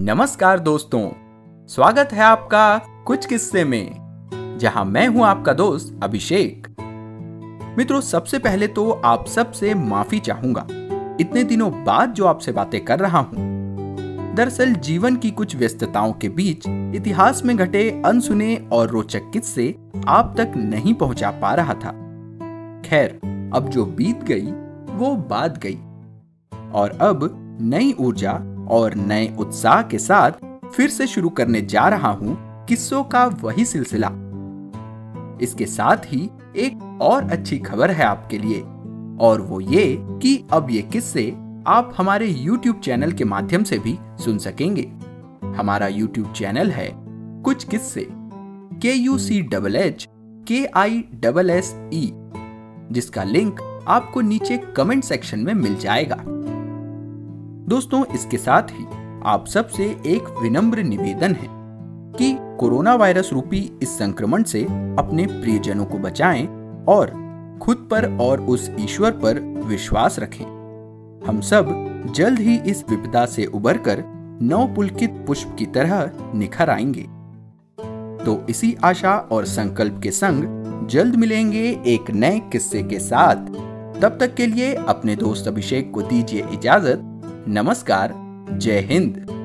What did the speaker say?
नमस्कार दोस्तों, स्वागत है आपका कुछ किस्से में, जहाँ मैं हूँ आपका दोस्त अभिषेक। मित्रों, सबसे पहले तो आप सबसे माफ़ी चाहूँगा। इतने दिनों बाद जो आपसे बातें कर रहा हूँ, दरअसल जीवन की कुछ व्यस्तताओं के बीच इतिहास में घटे अनसुने और रोचक किस्से आप तक नहीं पहुँचा पा रहा था। खैर, अब जो बीत गई, वो बात गई। और अब नई ऊर्जा और नए उत्साह के साथ फिर से शुरू करने जा रहा हूँ किस्सों का वही सिलसिला। इसके साथ ही एक और अच्छी खबर है आपके लिए, और वो ये कि अब ये किस्से आप हमारे YouTube चैनल के माध्यम से भी सुन सकेंगे। हमारा YouTube चैनल है कुछ किस्से के यू सी डबल एच के आई डबल एस ई जिसका लिंक आपको नीचे कमेंट सेक्शन में मिल जाएगा। दोस्तों, इसके साथ ही आप सबसे एक विनम्र निवेदन है कि कोरोना वायरस रूपी इस संक्रमण से अपने प्रियजनों को बचाएँ और खुद पर और उस ईश्वर पर विश्वास रखें। हम सब जल्द ही इस विपदा से उबरकर नवपुलकित पुष्प की तरह निखर आएँगे। तो इसी आशा और संकल्प के संग जल्द मिलेंगे एक नए किस्से के साथ। तब तक के लिए अपने दोस्त अभिषेक को दीजिए इजाज़त। नमस्कार जय हिंद।